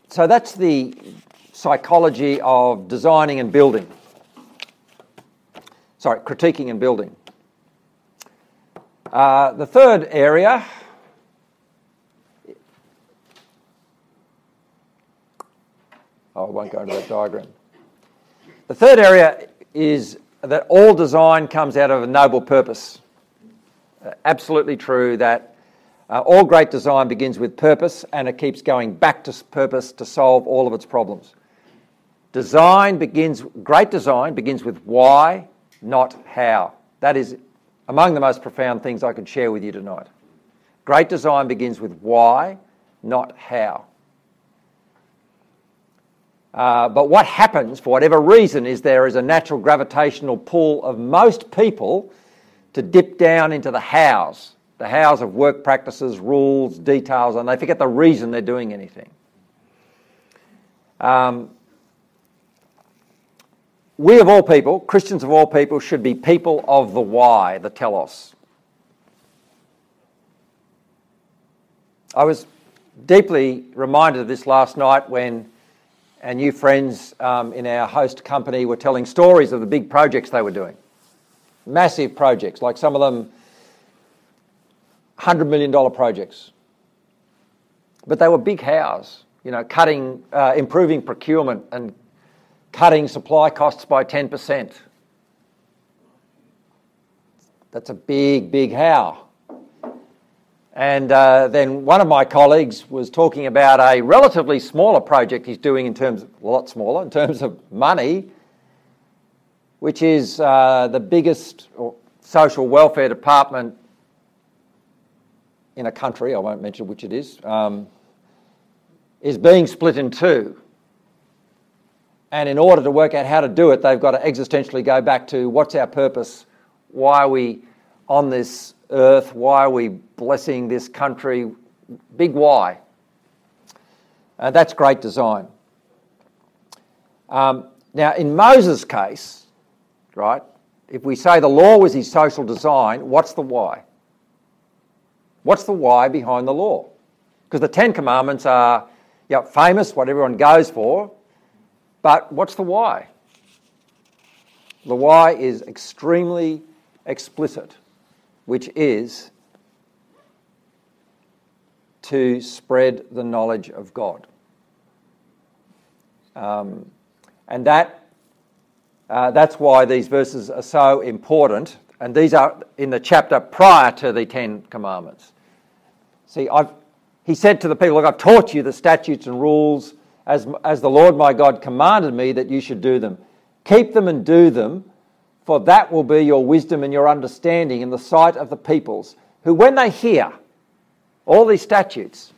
[SPEAKER 1] so that's the psychology of designing and building sorry, critiquing and building. Uh, the third area oh, I won't go into that diagram. The third area is that all design comes out of a noble purpose. Uh, absolutely true that uh, all great design begins with purpose and it keeps going back to purpose to solve all of its problems. Design begins, great design begins with why, not how. That is among the most profound things I could share with you tonight. Great design begins with why, not how. Uh, but what happens, for whatever reason, is there is a natural gravitational pull of most people to dip down into the hows, the hows of work practices, rules, details, and they forget the reason they're doing anything. Um, we of all people, Christians of all people, should be people of the why, the telos. I was deeply reminded of this last night when our new friends um, in our host company were telling stories of the big projects they were doing. Massive projects, like some of them $100 million projects. But they were big hows, you know, cutting, uh, improving procurement and cutting supply costs by 10%. That's a big, big how. And uh, then one of my colleagues was talking about a relatively smaller project he's doing in terms, of, a lot smaller, in terms of money, which is uh, the biggest social welfare department in a country, I won't mention which it is, um, is being split in two. And in order to work out how to do it, they've got to existentially go back to what's our purpose? Why are we on this earth? Why are we blessing this country? Big why. Uh, that's great design. Um, now, in Moses' case, right, if we say the law was his social design, what's the why? What's the why behind the law? Because the Ten Commandments are you know, famous, what everyone goes for, but what's the why? The why is extremely explicit, which is to spread the knowledge of God. Um, and that, uh, that's why these verses are so important. And these are in the chapter prior to the Ten Commandments. See, I've, he said to the people, Look, I've taught you the statutes and rules as, as the Lord my God commanded me that you should do them. Keep them and do them, for that will be your wisdom and your understanding in the sight of the peoples, who, when they hear all these statutes,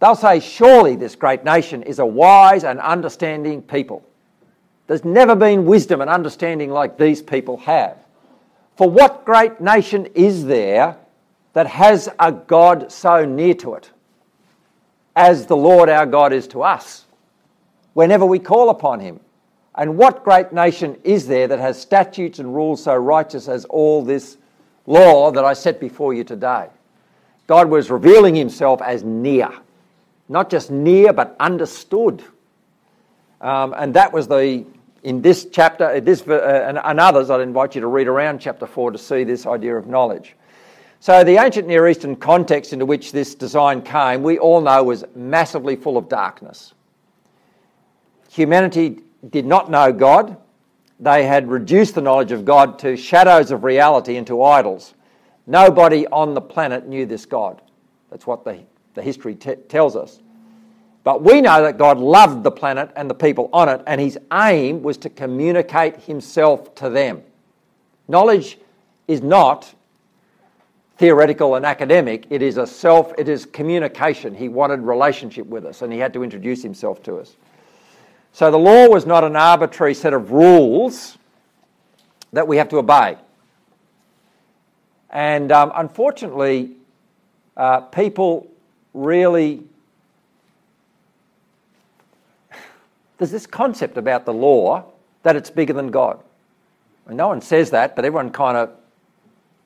[SPEAKER 1] they'll say, Surely this great nation is a wise and understanding people. There's never been wisdom and understanding like these people have. For what great nation is there that has a God so near to it as the Lord our God is to us whenever we call upon him? And what great nation is there that has statutes and rules so righteous as all this law that I set before you today? God was revealing himself as near, not just near, but understood. Um, and that was the in this chapter, uh, this, uh, and, and others, I'd invite you to read around chapter 4 to see this idea of knowledge. So, the ancient Near Eastern context into which this design came, we all know was massively full of darkness. Humanity did not know God. They had reduced the knowledge of God to shadows of reality and to idols. Nobody on the planet knew this God. That's what the, the history t- tells us. But we know that God loved the planet and the people on it, and his aim was to communicate himself to them. Knowledge is not theoretical and academic, it is a self, it is communication. He wanted relationship with us, and he had to introduce himself to us. So the law was not an arbitrary set of rules that we have to obey. And um, unfortunately, uh, people really there's this concept about the law that it's bigger than God. And no one says that, but everyone kind of.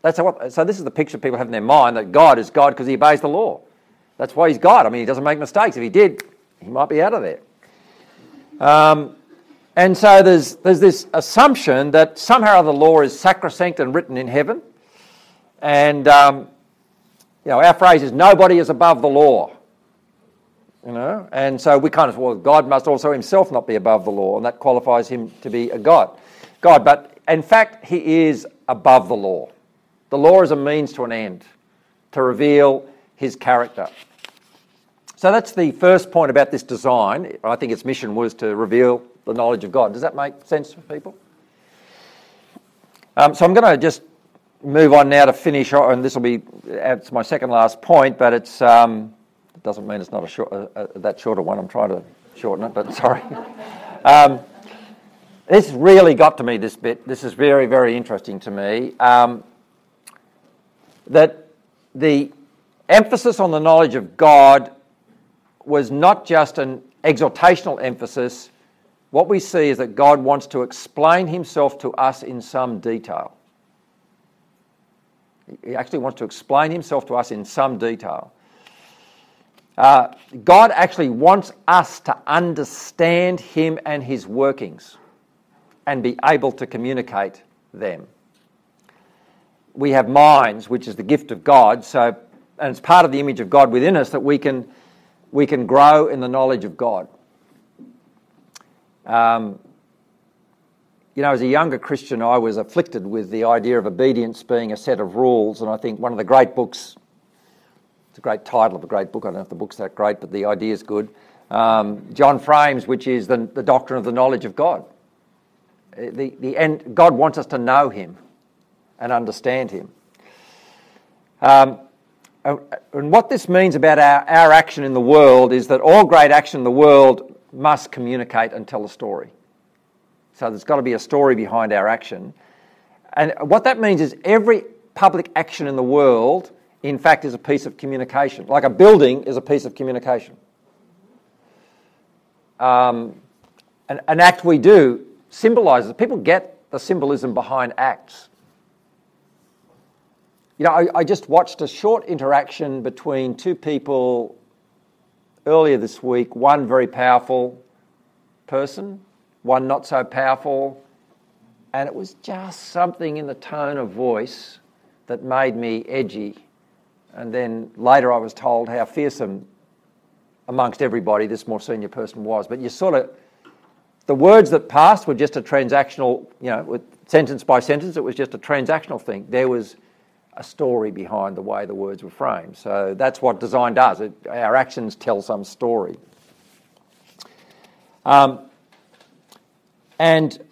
[SPEAKER 1] That's what, so this is the picture people have in their mind that God is God because he obeys the law. That's why he's God. I mean, he doesn't make mistakes. If he did, he might be out of there. Um, and so there's, there's this assumption that somehow the law is sacrosanct and written in heaven. And, um, you know, our phrase is nobody is above the law. You know, and so we kind of well, God must also himself not be above the law, and that qualifies him to be a God. God, but in fact, he is above the law. The law is a means to an end, to reveal his character. So that's the first point about this design. I think its mission was to reveal the knowledge of God. Does that make sense for people? Um, so I'm going to just move on now to finish, and this will be it's my second last point, but it's. Um, doesn't mean it's not a short, uh, uh, that shorter one. I'm trying to shorten it, but sorry. um, this really got to me, this bit. This is very, very interesting to me. Um, that the emphasis on the knowledge of God was not just an exhortational emphasis. What we see is that God wants to explain himself to us in some detail. He actually wants to explain himself to us in some detail. Uh, God actually wants us to understand Him and His workings and be able to communicate them. We have minds, which is the gift of God, so and it's part of the image of God within us that we can we can grow in the knowledge of God. Um, you know, as a younger Christian, I was afflicted with the idea of obedience being a set of rules, and I think one of the great books it's a great title of a great book. I don't know if the book's that great, but the idea is good. Um, John Frame's, which is the, the doctrine of the knowledge of God. Uh, the, the end, God wants us to know Him and understand Him. Um, and what this means about our, our action in the world is that all great action in the world must communicate and tell a story. So there's got to be a story behind our action. And what that means is every public action in the world in fact, is a piece of communication. Like a building is a piece of communication. Um, an, an act we do symbolizes, people get the symbolism behind acts. You know, I, I, just watched a short interaction between two people earlier this week, one very powerful person, one not so powerful, and it was just something in the tone of voice that made me edgy and then later I was told how fearsome amongst everybody this more senior person was. But you sort of, the words that passed were just a transactional, you know, sentence by sentence, it was just a transactional thing. There was a story behind the way the words were framed. So that's what design does. It, our actions tell some story. Um, and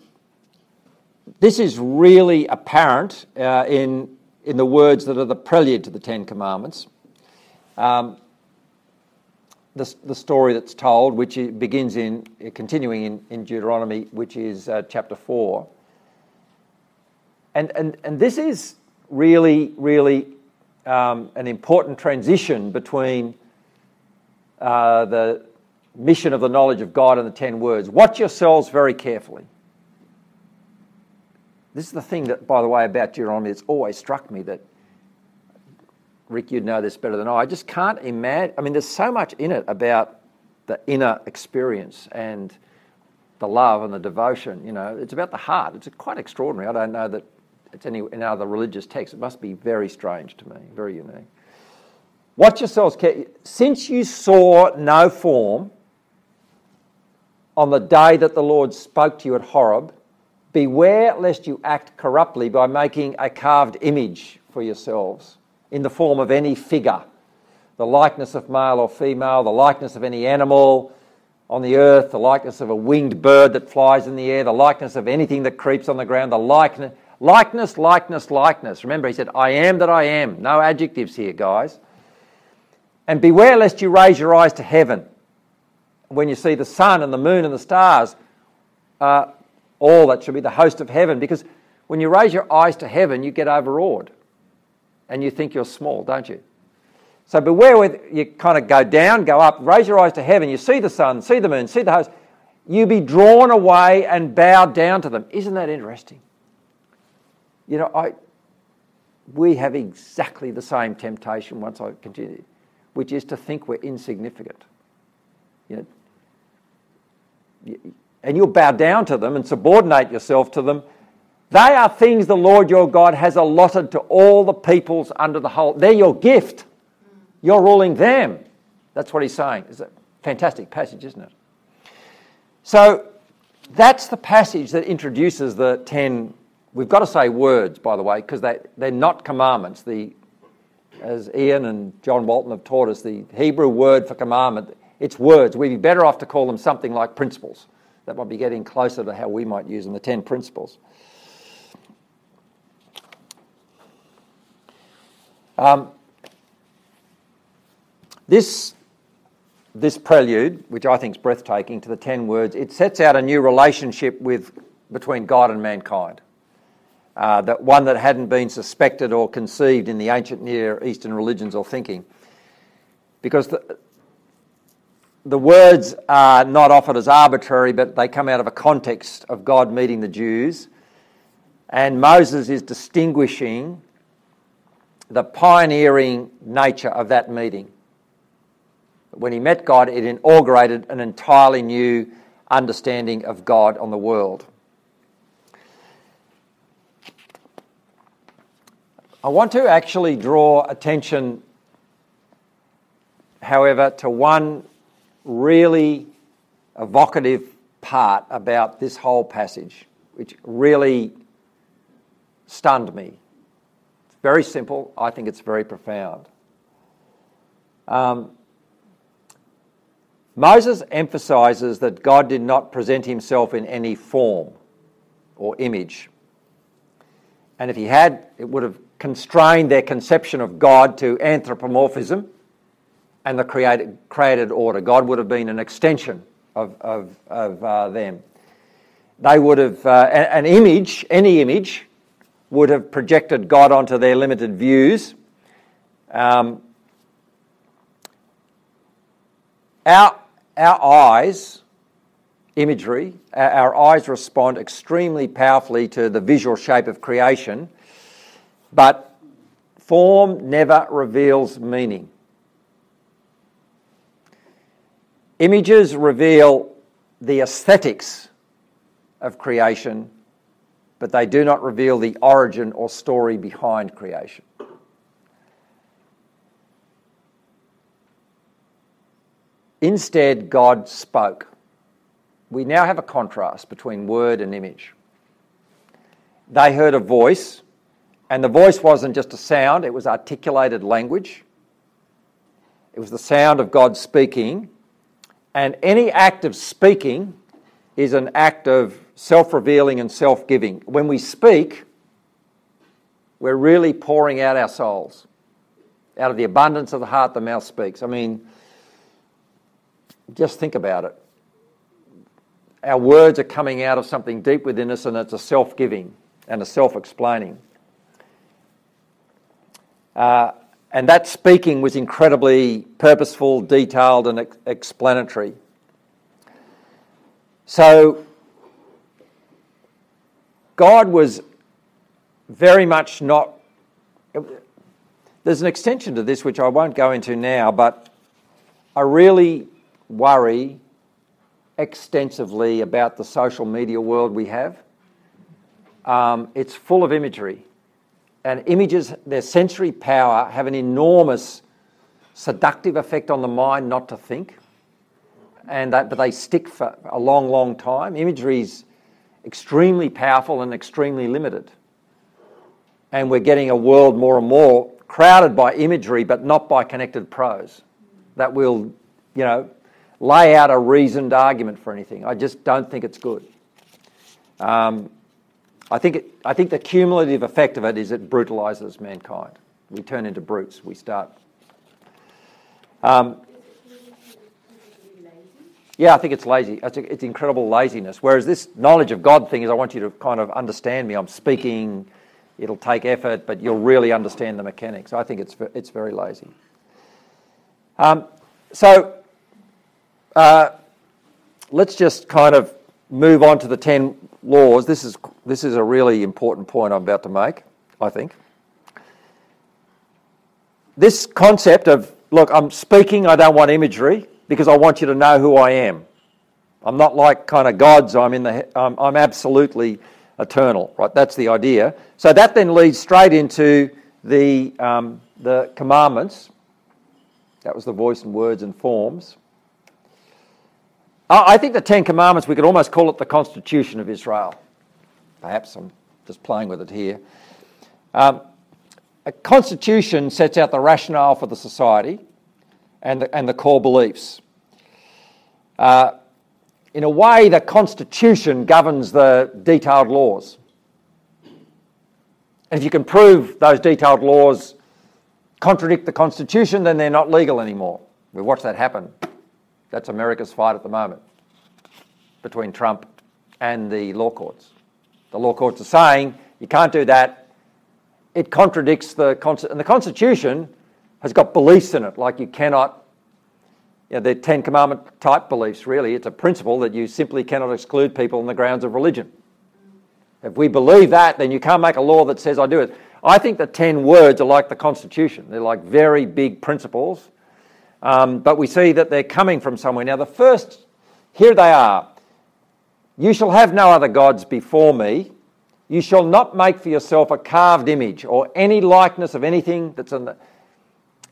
[SPEAKER 1] this is really apparent uh, in in the words that are the prelude to the Ten Commandments. Um, the, the story that's told, which begins in, continuing in, in Deuteronomy, which is uh, chapter 4. And, and, and this is really, really um, an important transition between uh, the mission of the knowledge of God and the ten words. Watch yourselves very carefully. This is the thing that, by the way, about Deuteronomy, it's always struck me that, Rick, you'd know this better than I. I just can't imagine. I mean, there's so much in it about the inner experience and the love and the devotion. You know, it's about the heart. It's quite extraordinary. I don't know that it's any in other religious texts. It must be very strange to me, very unique. Watch yourselves. Since you saw no form on the day that the Lord spoke to you at Horeb, beware lest you act corruptly by making a carved image for yourselves in the form of any figure, the likeness of male or female, the likeness of any animal on the earth, the likeness of a winged bird that flies in the air, the likeness of anything that creeps on the ground, the likeness Likeness, likeness, likeness. Remember, he said, I am that I am. No adjectives here, guys. And beware lest you raise your eyes to heaven when you see the sun and the moon and the stars, uh, all that should be the host of heaven. Because when you raise your eyes to heaven, you get overawed and you think you're small, don't you? So beware when you kind of go down, go up, raise your eyes to heaven, you see the sun, see the moon, see the host, you be drawn away and bowed down to them. Isn't that interesting? You know, I, we have exactly the same temptation once I continue, which is to think we're insignificant. You know, and you'll bow down to them and subordinate yourself to them. They are things the Lord your God has allotted to all the peoples under the whole. They're your gift. You're ruling them. That's what he's saying. It's a fantastic passage, isn't it? So that's the passage that introduces the ten We've got to say words, by the way, because they, they're not commandments. The, as Ian and John Walton have taught us, the Hebrew word for commandment, it's words. We'd be better off to call them something like principles. That might be getting closer to how we might use them, the 10 principles. Um, this, this prelude, which I think is breathtaking, to the 10 words, it sets out a new relationship with, between God and mankind uh, that one that hadn't been suspected or conceived in the ancient Near Eastern religions or thinking. Because the, the words are not offered as arbitrary, but they come out of a context of God meeting the Jews. And Moses is distinguishing the pioneering nature of that meeting. When he met God, it inaugurated an entirely new understanding of God on the world. I want to actually draw attention, however, to one really evocative part about this whole passage, which really stunned me. It's very simple, I think it's very profound. Um, Moses emphasizes that God did not present himself in any form or image. And if he had, it would have constrained their conception of God to anthropomorphism and the created, created order. God would have been an extension of, of, of uh, them. They would have, uh, an image, any image, would have projected God onto their limited views. Um, our, our eyes, imagery, our, our eyes respond extremely powerfully to the visual shape of creation but form never reveals meaning. Images reveal the aesthetics of creation, but they do not reveal the origin or story behind creation. Instead, God spoke. We now have a contrast between word and image. They heard a voice and the voice wasn't just a sound, it was articulated language. It was the sound of God speaking. And any act of speaking is an act of self revealing and self giving. When we speak, we're really pouring out our souls. Out of the abundance of the heart, the mouth speaks. I mean, just think about it. Our words are coming out of something deep within us, and it's a self giving and a self explaining. Uh, and that speaking was incredibly purposeful, detailed, and ex- explanatory. So, God was very much not. There's an extension to this which I won't go into now, but I really worry extensively about the social media world we have. Um, it's full of imagery. And images, their sensory power, have an enormous seductive effect on the mind not to think. And that, but they stick for a long, long time. Imagery is extremely powerful and extremely limited. And we're getting a world more and more crowded by imagery, but not by connected prose that will, you know, lay out a reasoned argument for anything. I just don't think it's good. Um, I think, it, I think the cumulative effect of it is it brutalises mankind. We turn into brutes. We start. Um, yeah, I think it's lazy. It's, it's incredible laziness. Whereas this knowledge of God thing is, I want you to kind of understand me. I'm speaking. It'll take effort, but you'll really understand the mechanics. I think it's it's very lazy. Um, so uh, let's just kind of move on to the 10 laws. This is, this is a really important point I'm about to make, I think. This concept of, look, I'm speaking, I don't want imagery because I want you to know who I am. I'm not like kind of gods, I'm, in the, I'm, I'm absolutely eternal, right? That's the idea. So that then leads straight into the, um, the commandments. That was the voice and words and forms. I think the Ten Commandments, we could almost call it the Constitution of Israel. Perhaps I'm just playing with it here. Um, a constitution sets out the rationale for the society and the, and the core beliefs. Uh, in a way, the constitution governs the detailed laws. And if you can prove those detailed laws contradict the constitution, then they're not legal anymore. We watch that happen that's America's fight at the moment between Trump and the law courts. The law courts are saying you can't do that. It contradicts the Constitution. and the Constitution has got beliefs in it, like you cannot. You know, they're Ten Commandment type beliefs, really. It's a principle that you simply cannot exclude people on the grounds of religion. If we believe that, then you can't make a law that says I do it. I think the ten words are like the Constitution. They're like very big principles um, but we see that they're coming from somewhere. Now, the first, here they are. You shall have no other gods before me. You shall not make for yourself a carved image or any likeness of anything that's in the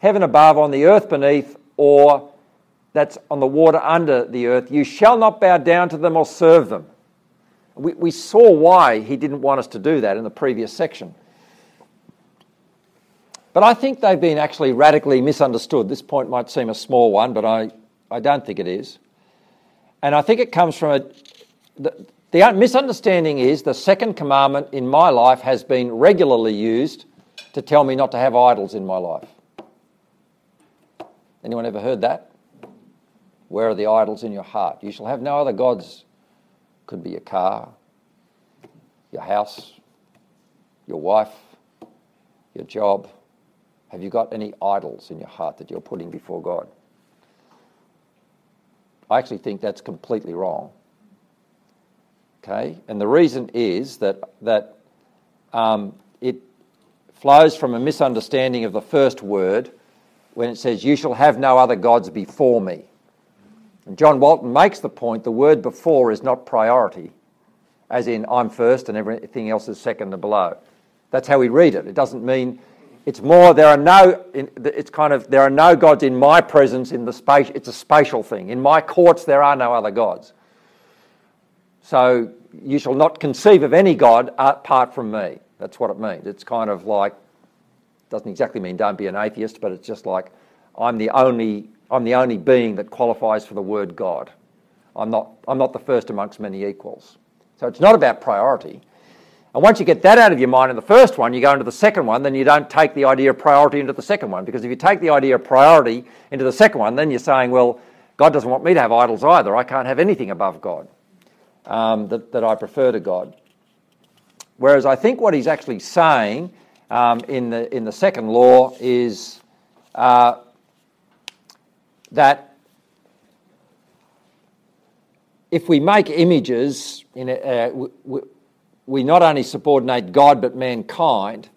[SPEAKER 1] heaven above, on the earth beneath, or that's on the water under the earth. You shall not bow down to them or serve them. We, we saw why he didn't want us to do that in the previous section. But I think they've been actually radically misunderstood. This point might seem a small one, but I, I don't think it is. And I think it comes from a. The, the misunderstanding is the second commandment in my life has been regularly used to tell me not to have idols in my life. Anyone ever heard that? Where are the idols in your heart? You shall have no other gods. Could be your car, your house, your wife, your job, have you got any idols in your heart that you're putting before God? I actually think that's completely wrong. Okay? And the reason is that, that um, it flows from a misunderstanding of the first word when it says, You shall have no other gods before me. And John Walton makes the point the word before is not priority, as in I'm first and everything else is second and below. That's how we read it. It doesn't mean it's more, there are no, it's kind of, there are no gods in my presence in the space, it's a spatial thing. In my courts, there are no other gods. So you shall not conceive of any God apart from me. That's what it means. It's kind of like, doesn't exactly mean don't be an atheist, but it's just like, I'm the only, I'm the only being that qualifies for the word God. I'm not, I'm not the first amongst many equals. So it's not about priority. And once you get that out of your mind in the first one, you go into the second one, then you don't take the idea of priority into the second one. Because if you take the idea of priority into the second one, then you're saying, well, God doesn't want me to have idols either. I can't have anything above God um, that, that I prefer to God. Whereas I think what he's actually saying um, in, the, in the second law is uh, that if we make images, in a, uh, we, we, not only subordinate God but mankind.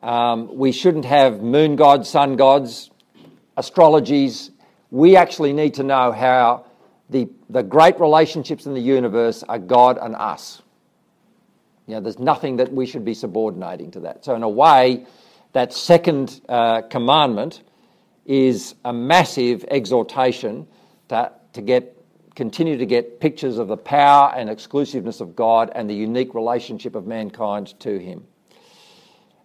[SPEAKER 1] Um, we shouldn't have moon gods, sun gods, astrologies. We actually need to know how the, the great relationships in the universe are God and us. You know, there's nothing that we should be subordinating to that. So, in a way, that second uh, commandment is a massive exhortation to, to get continue to get pictures of the power and exclusiveness of God and the unique relationship of mankind to Him.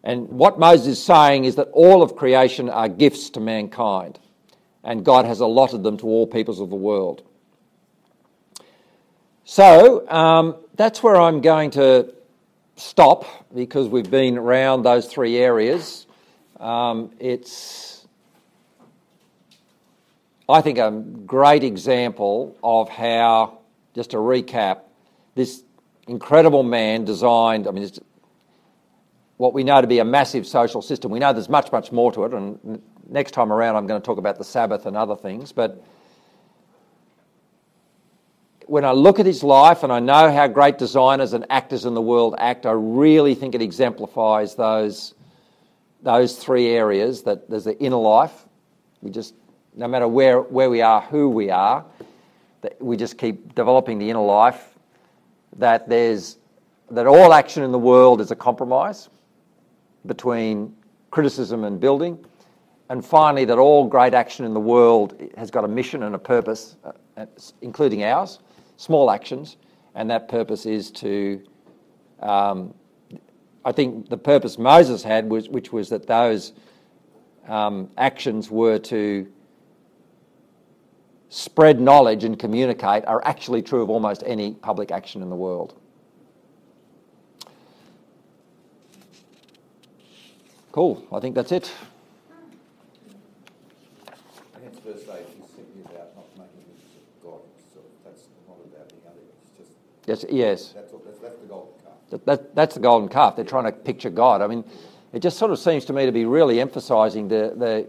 [SPEAKER 1] And what Moses is saying is that all of creation are gifts to mankind, and God has allotted them to all peoples of the world. So um, that's where I'm going to stop because we've been around those three areas. Um, it's, I think, a great example of how, just to recap, this incredible man designed, I mean, what we know to be a massive social system. We know there's much, much more to it, and next time around I'm going to talk about the Sabbath and other things, but when I look at his life and I know how great designers and actors in the world act, I really think it exemplifies those, those three areas that there's the inner life. We just, no matter where, where we are, who we are, we just keep developing the inner life. That there's that all action in the world is a compromise between criticism and building. And finally, that all great action in the world has got a mission and a purpose, uh, including ours small actions, and that purpose is to. Um, I think the purpose Moses had was, which was that those um, actions were to spread knowledge and communicate, are actually true of almost any public action in the world. Cool. I think that's it. Yes, yes.
[SPEAKER 2] That's, that's, that's the golden calf.
[SPEAKER 1] That, that, that's the golden calf. They're trying to picture God. I mean, it just sort of seems to me to be really emphasising the, the.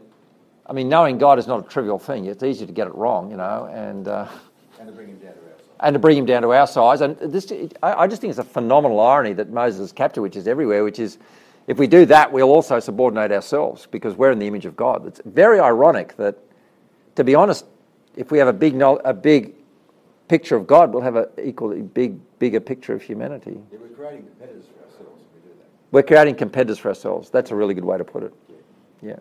[SPEAKER 1] I mean, knowing God is not a trivial thing. It's easy to get it wrong, you know, and. Uh,
[SPEAKER 2] and to bring him down to our size.
[SPEAKER 1] And to bring him down to our size. And this, I, I just think it's a phenomenal irony that Moses has captured, which is everywhere, which is if we do that, we'll also subordinate ourselves because we're in the image of God. It's very ironic that, to be honest, if we have a big, a big picture of God, we'll have an equally big, bigger picture of humanity.
[SPEAKER 2] Yeah, we're creating competitors for ourselves if we do that.
[SPEAKER 1] We're creating competitors for ourselves. That's a really good way to put it. Yeah.